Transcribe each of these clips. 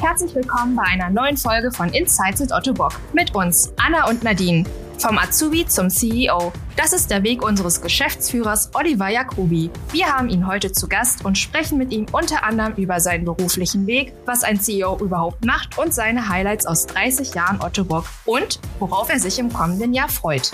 Herzlich willkommen bei einer neuen Folge von Insights mit Otto Bock. Mit uns, Anna und Nadine. Vom Azubi zum CEO. Das ist der Weg unseres Geschäftsführers Oliver Jacobi. Wir haben ihn heute zu Gast und sprechen mit ihm unter anderem über seinen beruflichen Weg, was ein CEO überhaupt macht und seine Highlights aus 30 Jahren Otto Bock und worauf er sich im kommenden Jahr freut.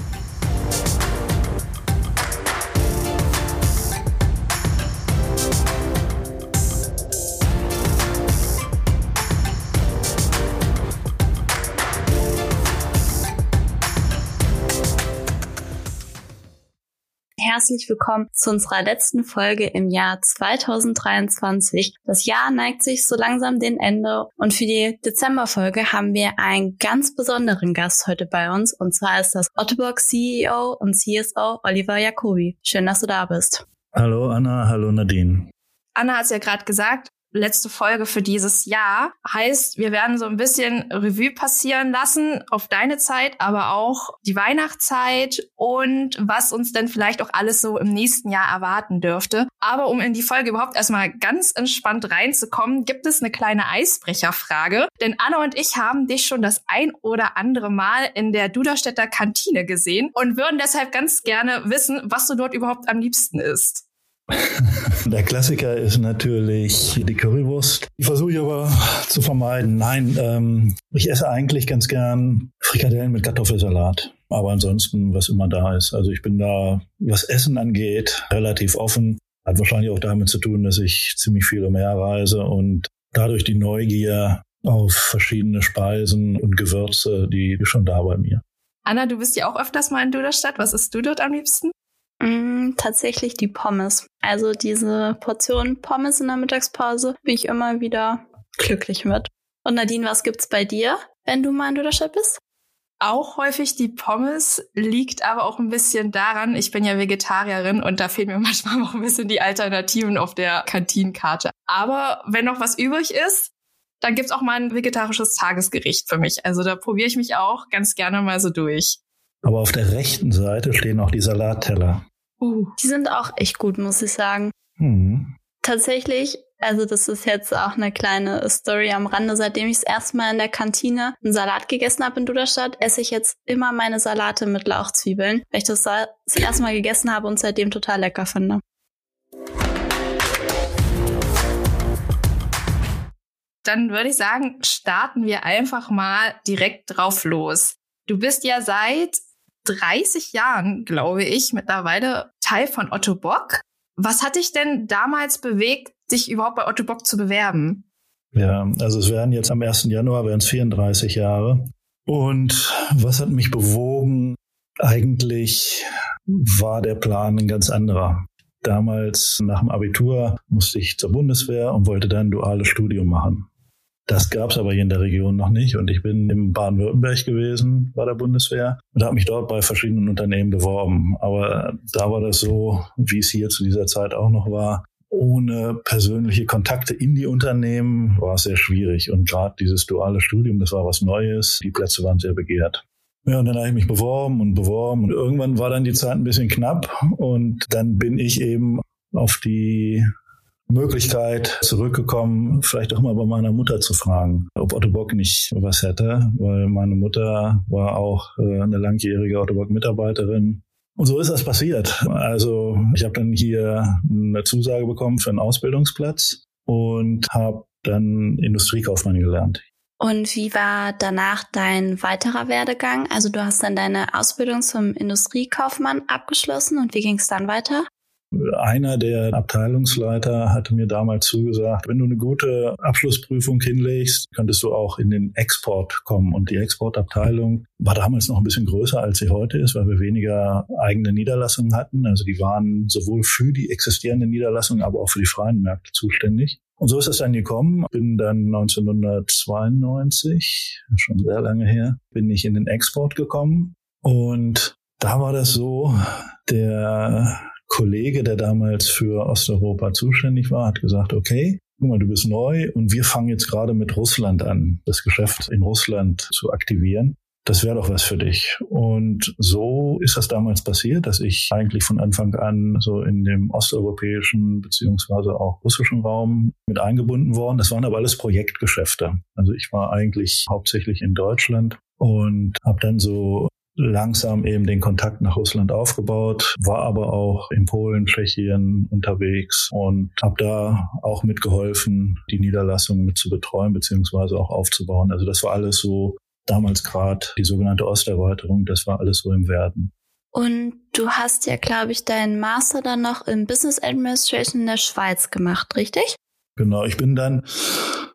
Herzlich willkommen zu unserer letzten Folge im Jahr 2023. Das Jahr neigt sich so langsam dem Ende und für die Dezemberfolge haben wir einen ganz besonderen Gast heute bei uns und zwar ist das Ottobock CEO und CSO Oliver Jacobi. Schön, dass du da bist. Hallo Anna, hallo Nadine. Anna hat es ja gerade gesagt, letzte Folge für dieses Jahr. Heißt, wir werden so ein bisschen Revue passieren lassen auf deine Zeit, aber auch die Weihnachtszeit und was uns denn vielleicht auch alles so im nächsten Jahr erwarten dürfte. Aber um in die Folge überhaupt erstmal ganz entspannt reinzukommen, gibt es eine kleine Eisbrecherfrage. Denn Anna und ich haben dich schon das ein oder andere Mal in der Duderstädter Kantine gesehen und würden deshalb ganz gerne wissen, was du dort überhaupt am liebsten isst. Der Klassiker ist natürlich die Currywurst. Die versuche ich aber zu vermeiden. Nein, ähm, ich esse eigentlich ganz gern Frikadellen mit Kartoffelsalat. Aber ansonsten, was immer da ist. Also ich bin da, was Essen angeht, relativ offen. Hat wahrscheinlich auch damit zu tun, dass ich ziemlich viel umherreise und dadurch die Neugier auf verschiedene Speisen und Gewürze, die schon da bei mir. Anna, du bist ja auch öfters mal in Duderstadt. Was isst du dort am liebsten? Mm, tatsächlich die Pommes. Also diese Portion Pommes in der Mittagspause bin ich immer wieder glücklich mit. Und Nadine, was gibt's bei dir, wenn du mal in Duderstadt bist? Auch häufig die Pommes, liegt aber auch ein bisschen daran, ich bin ja Vegetarierin und da fehlen mir manchmal auch ein bisschen die Alternativen auf der Kantinenkarte. Aber wenn noch was übrig ist, dann gibt's auch mal ein vegetarisches Tagesgericht für mich. Also da probiere ich mich auch ganz gerne mal so durch. Aber auf der rechten Seite stehen auch die Salatteller. Uh, die sind auch echt gut, muss ich sagen. Mhm. Tatsächlich, also das ist jetzt auch eine kleine Story am Rande. Seitdem ich das erste Mal in der Kantine einen Salat gegessen habe in Duderstadt, esse ich jetzt immer meine Salate mit Lauchzwiebeln, weil ich das das erste Mal gegessen habe und seitdem total lecker finde. Dann würde ich sagen, starten wir einfach mal direkt drauf los. Du bist ja seit 30 Jahren, glaube ich, mittlerweile Teil von Otto Bock. Was hat dich denn damals bewegt, dich überhaupt bei Otto Bock zu bewerben? Ja, also es werden jetzt am 1. Januar werden es 34 Jahre. Und was hat mich bewogen? Eigentlich war der Plan ein ganz anderer. Damals nach dem Abitur musste ich zur Bundeswehr und wollte dann ein duales Studium machen. Das gab es aber hier in der Region noch nicht. Und ich bin im Baden-Württemberg gewesen bei der Bundeswehr und habe mich dort bei verschiedenen Unternehmen beworben. Aber da war das so, wie es hier zu dieser Zeit auch noch war. Ohne persönliche Kontakte in die Unternehmen war es sehr schwierig. Und gerade dieses duale Studium, das war was Neues. Die Plätze waren sehr begehrt. Ja, und dann habe ich mich beworben und beworben und irgendwann war dann die Zeit ein bisschen knapp und dann bin ich eben auf die Möglichkeit zurückgekommen, vielleicht auch mal bei meiner Mutter zu fragen, ob Otto Bock nicht was hätte, weil meine Mutter war auch äh, eine langjährige Otto Bock Mitarbeiterin. Und so ist das passiert. Also ich habe dann hier eine Zusage bekommen für einen Ausbildungsplatz und habe dann Industriekaufmann gelernt. Und wie war danach dein weiterer Werdegang? Also du hast dann deine Ausbildung zum Industriekaufmann abgeschlossen und wie ging es dann weiter? Einer der Abteilungsleiter hatte mir damals zugesagt, wenn du eine gute Abschlussprüfung hinlegst, könntest du auch in den Export kommen. Und die Exportabteilung war damals noch ein bisschen größer, als sie heute ist, weil wir weniger eigene Niederlassungen hatten. Also die waren sowohl für die existierenden Niederlassungen, aber auch für die freien Märkte zuständig. Und so ist es dann gekommen. Bin dann 1992, schon sehr lange her, bin ich in den Export gekommen. Und da war das so, der Kollege, der damals für Osteuropa zuständig war, hat gesagt, okay, guck mal, du bist neu und wir fangen jetzt gerade mit Russland an, das Geschäft in Russland zu aktivieren. das wäre doch was für dich. Und so ist das damals passiert, dass ich eigentlich von Anfang an so in dem osteuropäischen beziehungsweise auch russischen Raum mit eingebunden worden. Das waren aber alles Projektgeschäfte. Also ich war eigentlich hauptsächlich in Deutschland und habe dann so langsam eben den Kontakt nach Russland aufgebaut, war aber auch in Polen, Tschechien unterwegs und habe da auch mitgeholfen, die Niederlassung mit zu betreuen beziehungsweise auch aufzubauen. Also das war alles so damals gerade die sogenannte Osterweiterung, das war alles so im Werden. Und du hast ja, glaube ich, deinen Master dann noch in Business Administration in der Schweiz gemacht, richtig? Genau, ich bin dann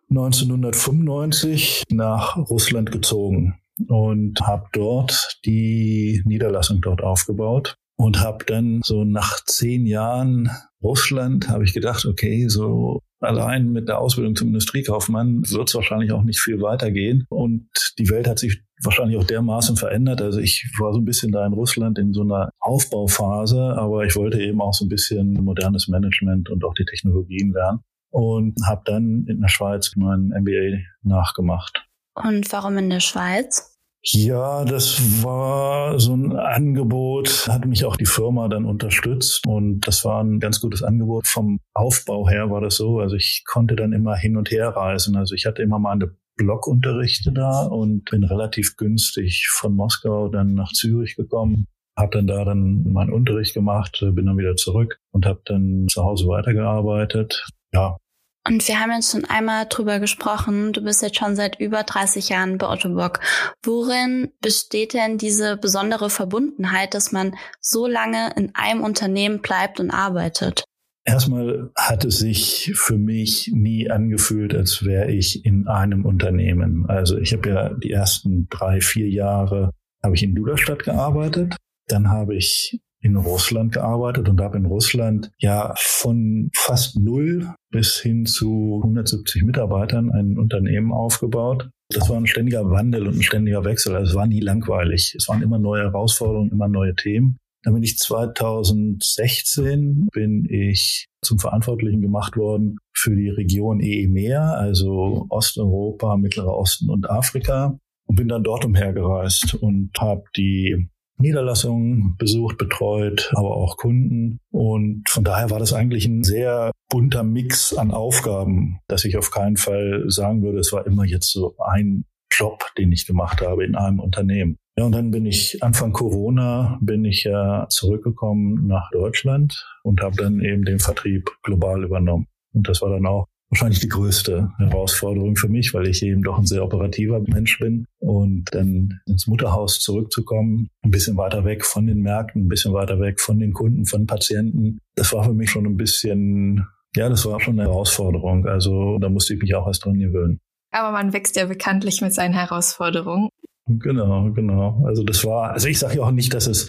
1995 nach Russland gezogen und habe dort die Niederlassung dort aufgebaut und habe dann so nach zehn Jahren Russland habe ich gedacht, okay, so allein mit der Ausbildung zum Industriekaufmann wird es wahrscheinlich auch nicht viel weitergehen und die Welt hat sich wahrscheinlich auch dermaßen verändert. Also ich war so ein bisschen da in Russland in so einer Aufbauphase, aber ich wollte eben auch so ein bisschen modernes Management und auch die Technologien lernen und habe dann in der Schweiz meinen MBA nachgemacht. Und warum in der Schweiz? Ja, das war so ein Angebot, hat mich auch die Firma dann unterstützt und das war ein ganz gutes Angebot. Vom Aufbau her war das so, also ich konnte dann immer hin und her reisen. Also ich hatte immer mal eine Blockunterrichte da und bin relativ günstig von Moskau dann nach Zürich gekommen. Hab dann da dann meinen Unterricht gemacht, bin dann wieder zurück und habe dann zu Hause weitergearbeitet. Ja, und wir haben jetzt schon einmal drüber gesprochen. Du bist jetzt schon seit über 30 Jahren bei Otto Bock. Worin besteht denn diese besondere Verbundenheit, dass man so lange in einem Unternehmen bleibt und arbeitet? Erstmal hat es sich für mich nie angefühlt, als wäre ich in einem Unternehmen. Also ich habe ja die ersten drei, vier Jahre habe ich in Duderstadt gearbeitet. Dann habe ich in Russland gearbeitet und habe in Russland ja von fast null bis hin zu 170 Mitarbeitern ein Unternehmen aufgebaut. Das war ein ständiger Wandel und ein ständiger Wechsel. Also es war nie langweilig. Es waren immer neue Herausforderungen, immer neue Themen. Dann bin ich 2016 bin ich zum Verantwortlichen gemacht worden für die Region EEMEA, also Osteuropa, Mittlerer Osten und Afrika und bin dann dort umhergereist und habe die Niederlassungen besucht, betreut, aber auch Kunden. Und von daher war das eigentlich ein sehr bunter Mix an Aufgaben, dass ich auf keinen Fall sagen würde, es war immer jetzt so ein Job, den ich gemacht habe in einem Unternehmen. Ja, und dann bin ich Anfang Corona bin ich ja zurückgekommen nach Deutschland und habe dann eben den Vertrieb global übernommen. Und das war dann auch wahrscheinlich die größte Herausforderung für mich, weil ich eben doch ein sehr operativer Mensch bin. Und dann ins Mutterhaus zurückzukommen, ein bisschen weiter weg von den Märkten, ein bisschen weiter weg von den Kunden, von Patienten, das war für mich schon ein bisschen, ja, das war schon eine Herausforderung. Also da musste ich mich auch erst dran gewöhnen. Aber man wächst ja bekanntlich mit seinen Herausforderungen. Genau, genau. Also das war, also ich sage ja auch nicht, dass es,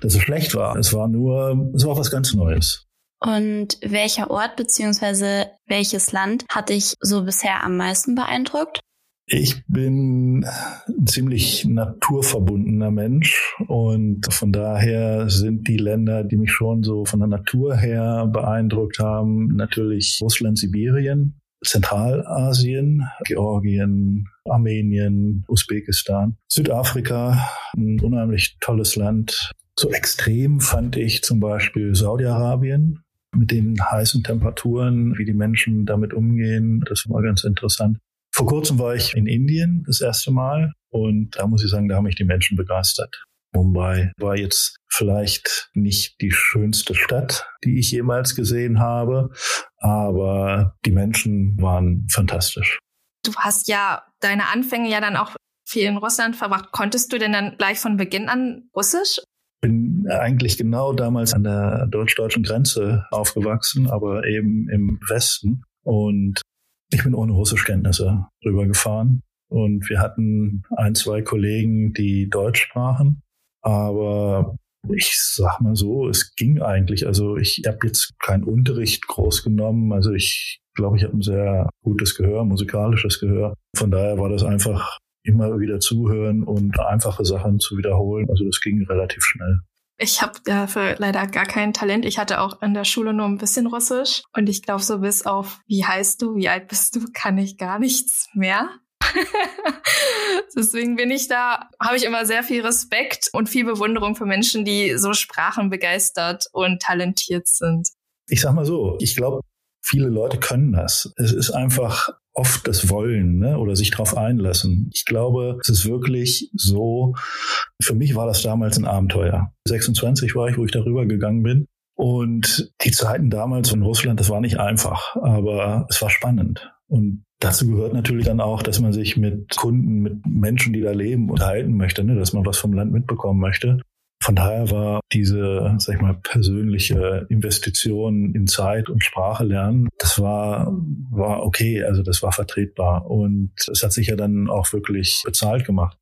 dass es schlecht war. Es war nur, es war was ganz Neues. Und welcher Ort beziehungsweise welches Land hat dich so bisher am meisten beeindruckt? Ich bin ein ziemlich naturverbundener Mensch und von daher sind die Länder, die mich schon so von der Natur her beeindruckt haben, natürlich Russland, Sibirien, Zentralasien, Georgien, Armenien, Usbekistan, Südafrika, ein unheimlich tolles Land. So extrem fand ich zum Beispiel Saudi-Arabien, mit den heißen Temperaturen, wie die Menschen damit umgehen. Das war ganz interessant. Vor kurzem war ich in Indien das erste Mal und da muss ich sagen, da haben mich die Menschen begeistert. Mumbai war jetzt vielleicht nicht die schönste Stadt, die ich jemals gesehen habe, aber die Menschen waren fantastisch. Du hast ja deine Anfänge ja dann auch viel in Russland verbracht. Konntest du denn dann gleich von Beginn an Russisch bin eigentlich genau damals an der deutsch-deutschen Grenze aufgewachsen, aber eben im Westen. Und ich bin ohne Russischkenntnisse rübergefahren. Und wir hatten ein, zwei Kollegen, die Deutsch sprachen. Aber ich sag mal so, es ging eigentlich. Also ich habe jetzt keinen Unterricht groß genommen. Also ich glaube, ich habe ein sehr gutes Gehör, musikalisches Gehör. Von daher war das einfach immer wieder zuhören und einfache Sachen zu wiederholen. Also das ging relativ schnell. Ich habe dafür leider gar kein Talent. Ich hatte auch in der Schule nur ein bisschen Russisch und ich glaube, so bis auf wie heißt du, wie alt bist du, kann ich gar nichts mehr. Deswegen bin ich da, habe ich immer sehr viel Respekt und viel Bewunderung für Menschen, die so sprachenbegeistert und talentiert sind. Ich sag mal so, ich glaube, viele Leute können das. Es ist einfach oft das Wollen ne? oder sich darauf einlassen. Ich glaube, es ist wirklich so, für mich war das damals ein Abenteuer. 26 war ich, wo ich darüber gegangen bin. Und die Zeiten damals in Russland, das war nicht einfach, aber es war spannend. Und dazu gehört natürlich dann auch, dass man sich mit Kunden, mit Menschen, die da leben, unterhalten möchte, ne? dass man was vom Land mitbekommen möchte. Von daher war diese, sag ich mal, persönliche Investition in Zeit und Sprache lernen, das war, war okay, also das war vertretbar und es hat sich ja dann auch wirklich bezahlt gemacht.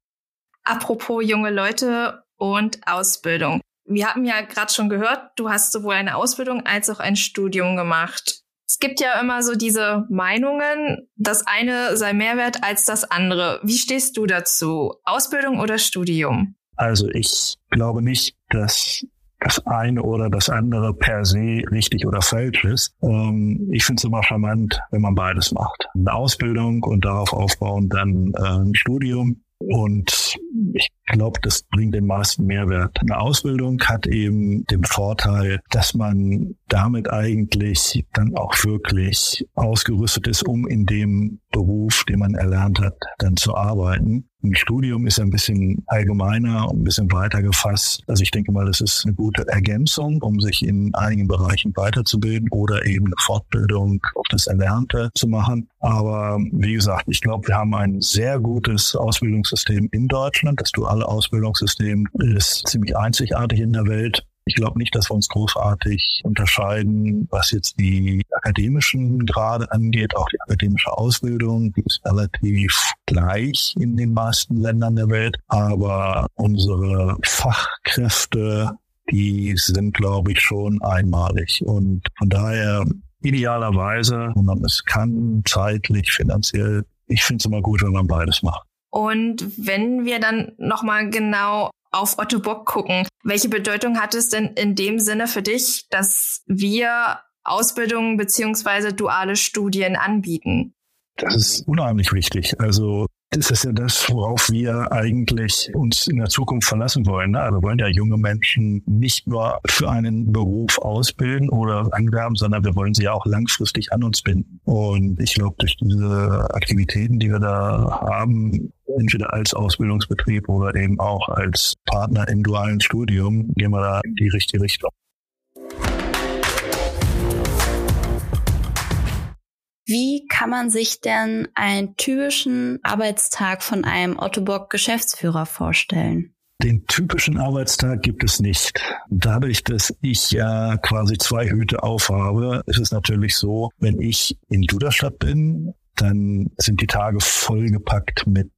Apropos junge Leute und Ausbildung. Wir haben ja gerade schon gehört, du hast sowohl eine Ausbildung als auch ein Studium gemacht. Es gibt ja immer so diese Meinungen, das eine sei mehr wert als das andere. Wie stehst du dazu? Ausbildung oder Studium? Also ich glaube nicht, dass das eine oder das andere per se richtig oder falsch ist. Ähm, ich finde es immer charmant, wenn man beides macht. Eine Ausbildung und darauf aufbauen dann äh, ein Studium. Und ich glaube, das bringt den meisten Mehrwert. Eine Ausbildung hat eben den Vorteil, dass man damit eigentlich dann auch wirklich ausgerüstet ist, um in dem Beruf, den man erlernt hat, dann zu arbeiten. Ein Studium ist ein bisschen allgemeiner und ein bisschen weiter gefasst. Also ich denke mal, das ist eine gute Ergänzung, um sich in einigen Bereichen weiterzubilden oder eben eine Fortbildung auf das Erlernte zu machen. Aber wie gesagt, ich glaube, wir haben ein sehr gutes Ausbildungssystem in Deutschland. Das duale Ausbildungssystem ist ziemlich einzigartig in der Welt. Ich glaube nicht, dass wir uns großartig unterscheiden, was jetzt die akademischen Grade angeht. Auch die akademische Ausbildung, die ist relativ gleich in den meisten Ländern der Welt. Aber unsere Fachkräfte, die sind, glaube ich, schon einmalig. Und von daher idealerweise, wenn man es kann, zeitlich, finanziell, ich finde es immer gut, wenn man beides macht. Und wenn wir dann nochmal genau auf Otto Bock gucken. Welche Bedeutung hat es denn in dem Sinne für dich, dass wir Ausbildungen beziehungsweise duale Studien anbieten? Das ist unheimlich wichtig. Also das ist ja das, worauf wir eigentlich uns in der Zukunft verlassen wollen. Ne? Also wir wollen ja junge Menschen nicht nur für einen Beruf ausbilden oder anwerben, sondern wir wollen sie ja auch langfristig an uns binden. Und ich glaube, durch diese Aktivitäten, die wir da haben, entweder als Ausbildungsbetrieb oder eben auch als Partner im dualen Studium, gehen wir da in die richtige Richtung. Wie kann man sich denn einen typischen Arbeitstag von einem Otto Bock Geschäftsführer vorstellen? Den typischen Arbeitstag gibt es nicht. Dadurch, dass ich ja quasi zwei Hüte aufhabe, ist es natürlich so, wenn ich in Duderstadt bin, dann sind die Tage vollgepackt mit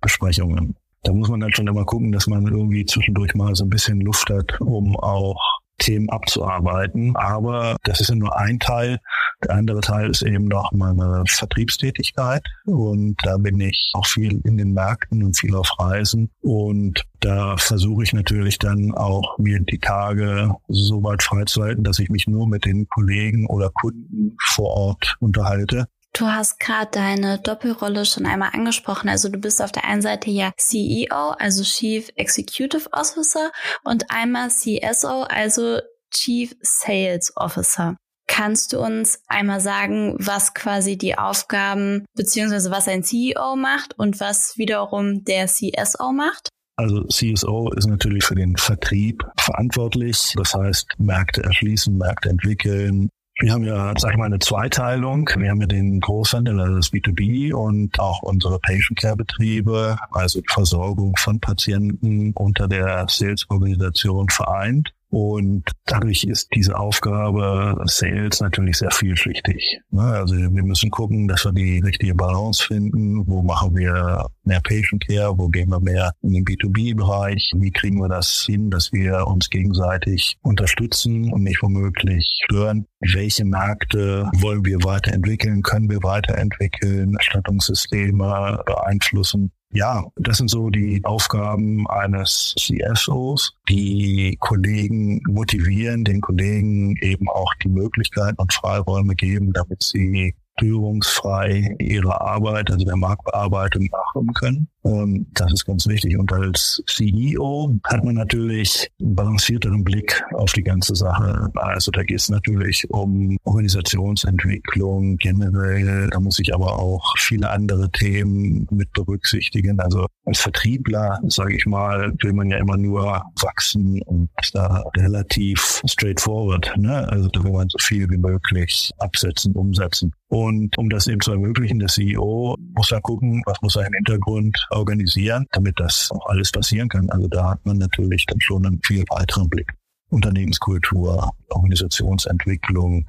Besprechungen. Da muss man dann schon immer gucken, dass man irgendwie zwischendurch mal so ein bisschen Luft hat, um auch Themen abzuarbeiten. Aber das ist ja nur ein Teil. Der andere Teil ist eben noch meine Vertriebstätigkeit. Und da bin ich auch viel in den Märkten und viel auf Reisen. Und da versuche ich natürlich dann auch mir die Tage so weit freizuhalten, dass ich mich nur mit den Kollegen oder Kunden vor Ort unterhalte. Du hast gerade deine Doppelrolle schon einmal angesprochen. Also du bist auf der einen Seite ja CEO, also Chief Executive Officer und einmal CSO, also Chief Sales Officer. Kannst du uns einmal sagen, was quasi die Aufgaben beziehungsweise was ein CEO macht und was wiederum der CSO macht? Also CSO ist natürlich für den Vertrieb verantwortlich. Das heißt, Märkte erschließen, Märkte entwickeln, wir haben ja, sag ich mal, eine Zweiteilung. Wir haben ja den Großhandel, also das B2B und auch unsere Patient Care Betriebe, also die Versorgung von Patienten unter der Sales-Organisation vereint. Und dadurch ist diese Aufgabe Sales natürlich sehr vielschichtig. Ne? Also wir müssen gucken, dass wir die richtige Balance finden. Wo machen wir mehr Patient Care? Wo gehen wir mehr in den B2B-Bereich? Wie kriegen wir das hin, dass wir uns gegenseitig unterstützen und nicht womöglich stören? Welche Märkte wollen wir weiterentwickeln? Können wir weiterentwickeln? Erstattungssysteme beeinflussen? Ja, das sind so die Aufgaben eines CSOs, die Kollegen motivieren, den Kollegen eben auch die Möglichkeiten und Freiräume geben, damit sie störungsfrei ihrer Arbeit, also der Marktbearbeitung nachkommen können. Ähm, das ist ganz wichtig. Und als CEO hat man natürlich einen balancierteren Blick auf die ganze Sache. Also da geht es natürlich um Organisationsentwicklung generell. Da muss ich aber auch viele andere Themen mit berücksichtigen. Also als Vertriebler, sage ich mal, will man ja immer nur wachsen und da relativ straightforward. Ne? Also da will man so viel wie möglich absetzen, umsetzen. Und um das eben zu ermöglichen, der CEO muss dann gucken, was muss er im Hintergrund organisieren, damit das auch alles passieren kann. Also da hat man natürlich dann schon einen viel weiteren Blick. Unternehmenskultur, Organisationsentwicklung.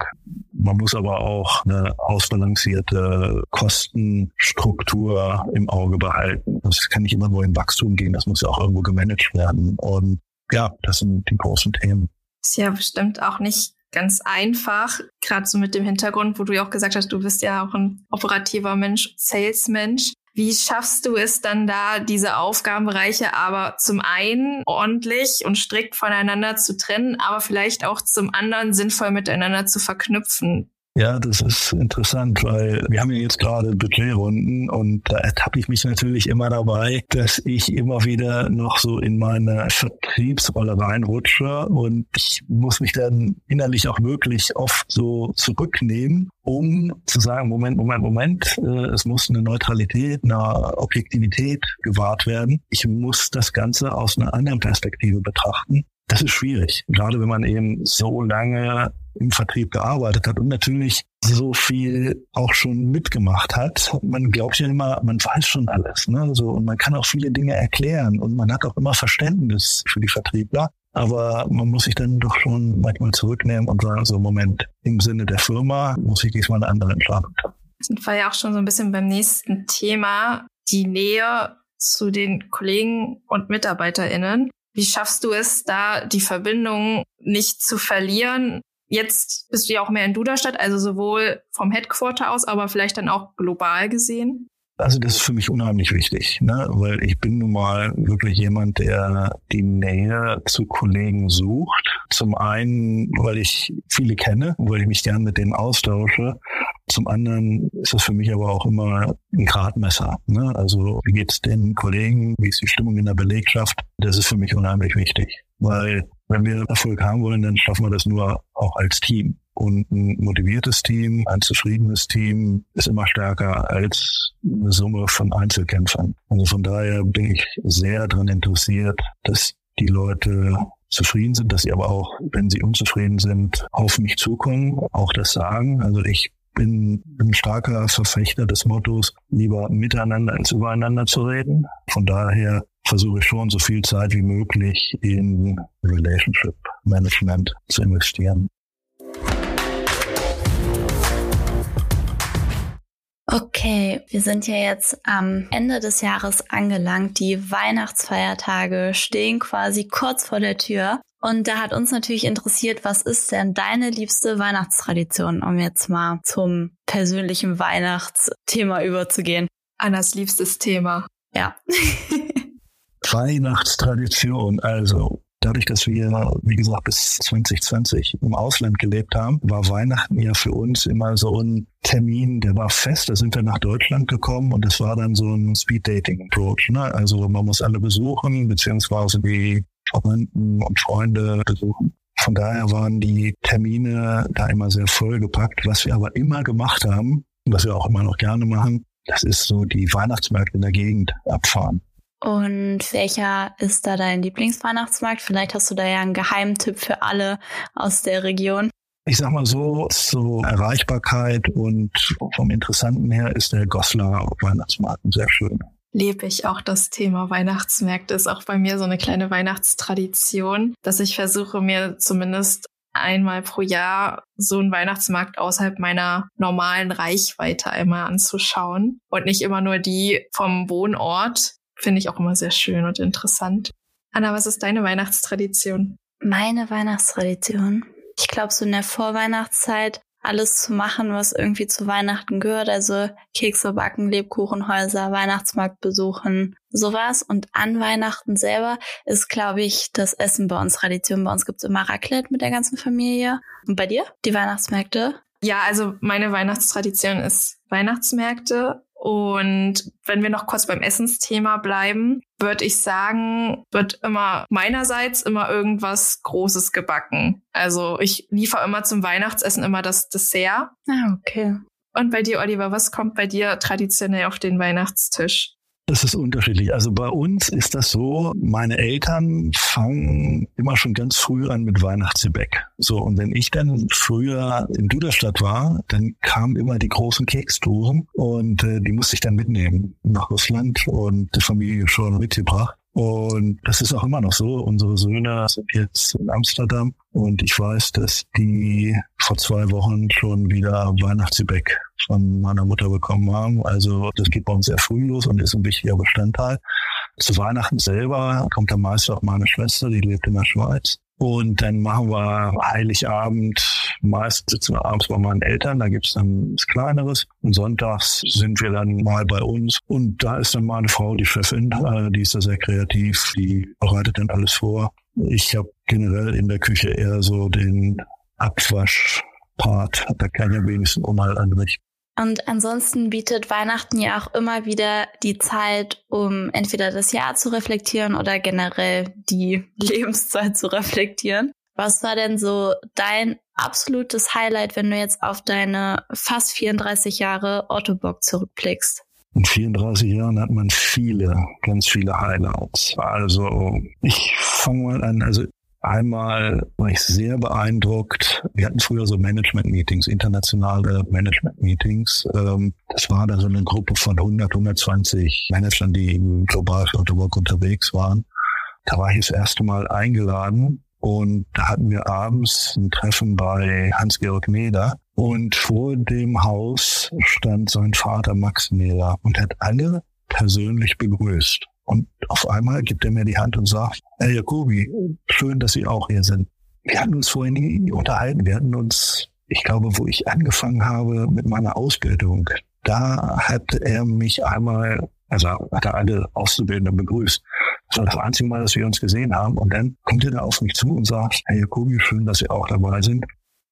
Man muss aber auch eine ausbalancierte Kostenstruktur im Auge behalten. Das kann nicht immer nur in Wachstum gehen, das muss ja auch irgendwo gemanagt werden. Und ja, das sind die großen Themen. Ist ja bestimmt auch nicht ganz einfach, gerade so mit dem Hintergrund, wo du ja auch gesagt hast, du bist ja auch ein operativer Mensch, Salesmensch. Wie schaffst du es dann da, diese Aufgabenbereiche aber zum einen ordentlich und strikt voneinander zu trennen, aber vielleicht auch zum anderen sinnvoll miteinander zu verknüpfen? Ja, das ist interessant, weil wir haben ja jetzt gerade Budgetrunden und da ertappe ich mich natürlich immer dabei, dass ich immer wieder noch so in meine Vertriebsrolle reinrutsche und ich muss mich dann innerlich auch wirklich oft so zurücknehmen, um zu sagen, Moment, Moment, Moment, äh, es muss eine Neutralität, eine Objektivität gewahrt werden. Ich muss das Ganze aus einer anderen Perspektive betrachten. Das ist schwierig, gerade wenn man eben so lange im Vertrieb gearbeitet hat und natürlich so viel auch schon mitgemacht hat. Man glaubt ja immer, man weiß schon alles, ne? So, und man kann auch viele Dinge erklären und man hat auch immer Verständnis für die Vertriebler. Aber man muss sich dann doch schon manchmal zurücknehmen und sagen, so Moment, im Sinne der Firma muss ich diesmal eine andere Entscheidung treffen. Sind wir ja auch schon so ein bisschen beim nächsten Thema, die Nähe zu den Kollegen und MitarbeiterInnen. Wie schaffst du es, da die Verbindung nicht zu verlieren Jetzt bist du ja auch mehr in Duderstadt, also sowohl vom Headquarter aus, aber vielleicht dann auch global gesehen. Also das ist für mich unheimlich wichtig, ne? weil ich bin nun mal wirklich jemand, der die Nähe zu Kollegen sucht. Zum einen, weil ich viele kenne, weil ich mich gern mit denen austausche. Zum anderen ist das für mich aber auch immer ein Gradmesser. Ne? Also wie geht's den Kollegen, wie ist die Stimmung in der Belegschaft? Das ist für mich unheimlich wichtig, weil wenn wir Erfolg haben wollen, dann schaffen wir das nur auch als Team. Und ein motiviertes Team, ein zufriedenes Team ist immer stärker als eine Summe von Einzelkämpfern. Also von daher bin ich sehr daran interessiert, dass die Leute zufrieden sind, dass sie aber auch, wenn sie unzufrieden sind, auf mich zukommen, auch das sagen. Also ich bin ein starker Verfechter des Mottos, lieber miteinander als übereinander zu reden. Von daher versuche ich schon so viel Zeit wie möglich in Relationship Management zu investieren. Okay, wir sind ja jetzt am Ende des Jahres angelangt. Die Weihnachtsfeiertage stehen quasi kurz vor der Tür. Und da hat uns natürlich interessiert, was ist denn deine liebste Weihnachtstradition, um jetzt mal zum persönlichen Weihnachtsthema überzugehen? Annas liebstes Thema. Ja. Weihnachtstradition. Also dadurch, dass wir, wie gesagt, bis 2020 im Ausland gelebt haben, war Weihnachten ja für uns immer so ein Termin, der war fest. Da sind wir nach Deutschland gekommen und es war dann so ein Speed-Dating-Approach. Ne? Also man muss alle besuchen, beziehungsweise die Verwandten und Freunde besuchen. Von daher waren die Termine da immer sehr vollgepackt. Was wir aber immer gemacht haben, was wir auch immer noch gerne machen, das ist so die Weihnachtsmärkte in der Gegend abfahren. Und welcher ist da dein Lieblingsweihnachtsmarkt? Vielleicht hast du da ja einen Geheimtipp für alle aus der Region. Ich sag mal so, zur Erreichbarkeit und vom Interessanten her ist der Goslar Weihnachtsmarkt sehr schön. Lebe ich auch das Thema Weihnachtsmärkte ist auch bei mir so eine kleine Weihnachtstradition, dass ich versuche mir zumindest einmal pro Jahr so einen Weihnachtsmarkt außerhalb meiner normalen Reichweite einmal anzuschauen und nicht immer nur die vom Wohnort, finde ich auch immer sehr schön und interessant. Anna, was ist deine Weihnachtstradition? Meine Weihnachtstradition? Ich glaube, so in der Vorweihnachtszeit alles zu machen, was irgendwie zu Weihnachten gehört. Also Kekse backen, Lebkuchenhäuser, Weihnachtsmarkt besuchen, sowas. Und an Weihnachten selber ist, glaube ich, das Essen bei uns Tradition. Bei uns gibt's immer Raclette mit der ganzen Familie. Und bei dir? Die Weihnachtsmärkte? Ja, also meine Weihnachtstradition ist Weihnachtsmärkte. Und wenn wir noch kurz beim Essensthema bleiben, würde ich sagen, wird immer meinerseits immer irgendwas Großes gebacken. Also ich liefere immer zum Weihnachtsessen immer das Dessert. Ah, okay. Und bei dir, Oliver, was kommt bei dir traditionell auf den Weihnachtstisch? Das ist unterschiedlich. Also bei uns ist das so, meine Eltern fangen immer schon ganz früh an mit Weihnachtsgebäck. So, und wenn ich dann früher in Duderstadt war, dann kamen immer die großen Kekstouren und äh, die musste ich dann mitnehmen nach Russland und die Familie schon mitgebracht. Und das ist auch immer noch so. Unsere Söhne sind jetzt in Amsterdam und ich weiß, dass die vor zwei Wochen schon wieder Weihnachtsgebäck von meiner Mutter bekommen haben. Also das geht bei uns sehr früh los und ist ein wichtiger Bestandteil. Zu Weihnachten selber kommt dann meist auch meine Schwester, die lebt in der Schweiz. Und dann machen wir Heiligabend, meist sitzen wir abends bei meinen Eltern, da gibt's dann was Kleineres. Und sonntags sind wir dann mal bei uns. Und da ist dann meine Frau, die Chefin, äh, die ist da sehr kreativ, die bereitet dann alles vor. Ich habe generell in der Küche eher so den Abwasch-Part, da kann ja wenigstens Unheil anrichten. Und ansonsten bietet Weihnachten ja auch immer wieder die Zeit, um entweder das Jahr zu reflektieren oder generell die Lebenszeit zu reflektieren. Was war denn so dein absolutes Highlight, wenn du jetzt auf deine fast 34 Jahre Ottobock zurückblickst? In 34 Jahren hat man viele, ganz viele Highlights. Also ich fange mal an. Also Einmal war ich sehr beeindruckt. Wir hatten früher so Management-Meetings, internationale Management-Meetings. Ähm, das war dann so eine Gruppe von 100, 120 Managern, die global für Autowork unterwegs waren. Da war ich das erste Mal eingeladen und da hatten wir abends ein Treffen bei Hans-Georg Meder. Und vor dem Haus stand sein Vater Max Meder und hat alle persönlich begrüßt. Und auf einmal gibt er mir die Hand und sagt, Herr Jacobi, schön, dass Sie auch hier sind. Wir hatten uns vorhin nie unterhalten. Wir hatten uns, ich glaube, wo ich angefangen habe mit meiner Ausbildung, da hat er mich einmal, also hat er alle Auszubildenden begrüßt. Das war das einzige Mal, dass wir uns gesehen haben. Und dann kommt er da auf mich zu und sagt, Herr Jacobi, schön, dass Sie auch dabei sind.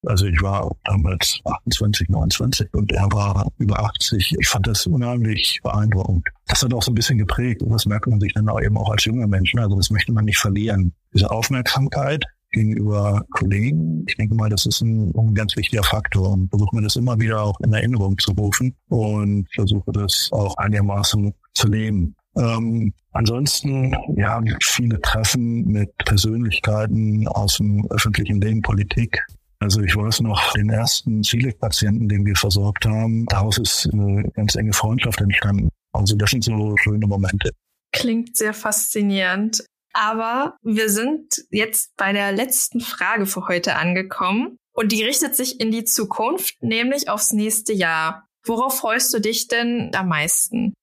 Also ich war damals 28, 29 und er war über 80. Ich fand das unheimlich beeindruckend. Das hat auch so ein bisschen geprägt und das merkt man sich dann auch eben auch als junger Mensch. Also das möchte man nicht verlieren. Diese Aufmerksamkeit gegenüber Kollegen, ich denke mal, das ist ein, ein ganz wichtiger Faktor und versuche mir das immer wieder auch in Erinnerung zu rufen und versuche das auch einigermaßen zu leben. Ähm, ansonsten, ja, viele Treffen mit Persönlichkeiten aus dem öffentlichen Leben, Politik, also ich weiß noch, den ersten Ziele-Patienten, den wir versorgt haben, daraus ist eine ganz enge Freundschaft entstanden. Also das sind so schöne Momente. Klingt sehr faszinierend. Aber wir sind jetzt bei der letzten Frage für heute angekommen. Und die richtet sich in die Zukunft, nämlich aufs nächste Jahr. Worauf freust du dich denn am meisten?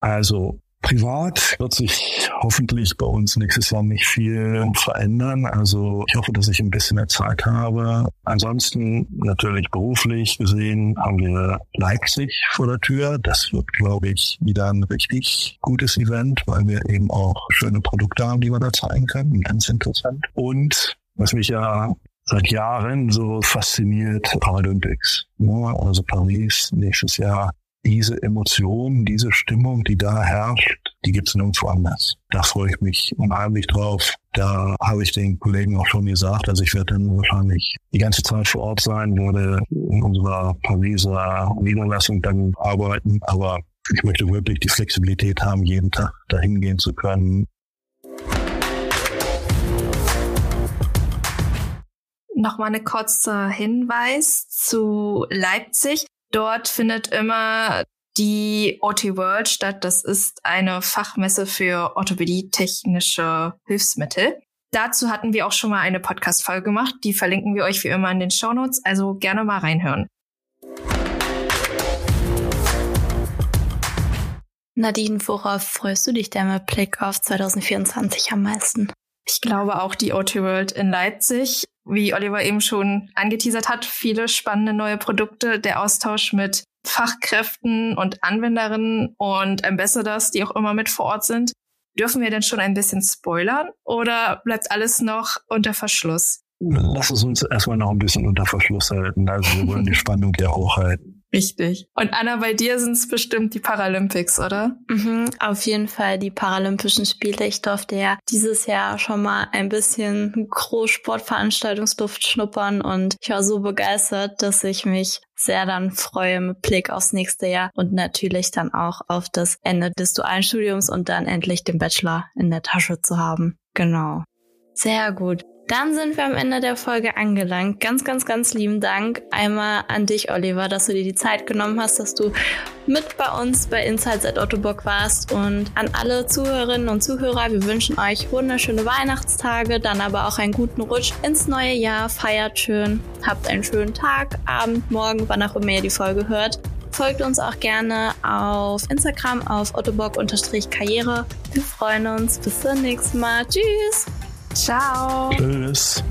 Also Privat wird sich hoffentlich bei uns nächstes Jahr nicht viel verändern. Also ich hoffe, dass ich ein bisschen mehr Zeit habe. Ansonsten natürlich beruflich gesehen haben wir Leipzig vor der Tür. Das wird, glaube ich, wieder ein richtig gutes Event, weil wir eben auch schöne Produkte haben, die wir da zeigen können. Ganz interessant. Und was mich ja seit Jahren so fasziniert, Paralympics. Also Paris nächstes Jahr diese Emotion, diese Stimmung, die da herrscht, die gibt's nirgendwo anders. Da freue ich mich unheimlich drauf. Da habe ich den Kollegen auch schon gesagt, also ich werde dann wahrscheinlich die ganze Zeit vor Ort sein, werde in unserer Pariser Niederlassung dann arbeiten, aber ich möchte wirklich die Flexibilität haben, jeden Tag dahin gehen zu können. Nochmal eine kurze Hinweis zu Leipzig. Dort findet immer die OT World statt. Das ist eine Fachmesse für orthopädie-technische Hilfsmittel. Dazu hatten wir auch schon mal eine Podcast-Folge gemacht. Die verlinken wir euch wie immer in den Show Notes. Also gerne mal reinhören. Nadine, worauf freust du dich denn mit Blick auf 2024 am meisten? Ich glaube auch die OT World in Leipzig wie Oliver eben schon angeteasert hat, viele spannende neue Produkte, der Austausch mit Fachkräften und Anwenderinnen und Ambassadors, die auch immer mit vor Ort sind. Dürfen wir denn schon ein bisschen spoilern oder bleibt alles noch unter Verschluss? lass es uns erstmal noch ein bisschen unter Verschluss halten. Also wir wollen die Spannung ja hochhalten. Richtig. Und Anna, bei dir sind es bestimmt die Paralympics, oder? Mhm, auf jeden Fall die Paralympischen Spiele. Ich durfte ja dieses Jahr schon mal ein bisschen Großsportveranstaltungsluft schnuppern und ich war so begeistert, dass ich mich sehr dann freue mit Blick aufs nächste Jahr und natürlich dann auch auf das Ende des dualen Studiums und dann endlich den Bachelor in der Tasche zu haben. Genau. Sehr gut. Dann sind wir am Ende der Folge angelangt. Ganz, ganz, ganz lieben Dank einmal an dich, Oliver, dass du dir die Zeit genommen hast, dass du mit bei uns bei Insights at Ottobock warst und an alle Zuhörerinnen und Zuhörer. Wir wünschen euch wunderschöne Weihnachtstage, dann aber auch einen guten Rutsch ins neue Jahr. Feiert schön, habt einen schönen Tag, Abend, Morgen, wann auch immer ihr die Folge hört. Folgt uns auch gerne auf Instagram auf ottobock-karriere. Wir freuen uns. Bis zum nächsten Mal. Tschüss. Ciao. Tschüss.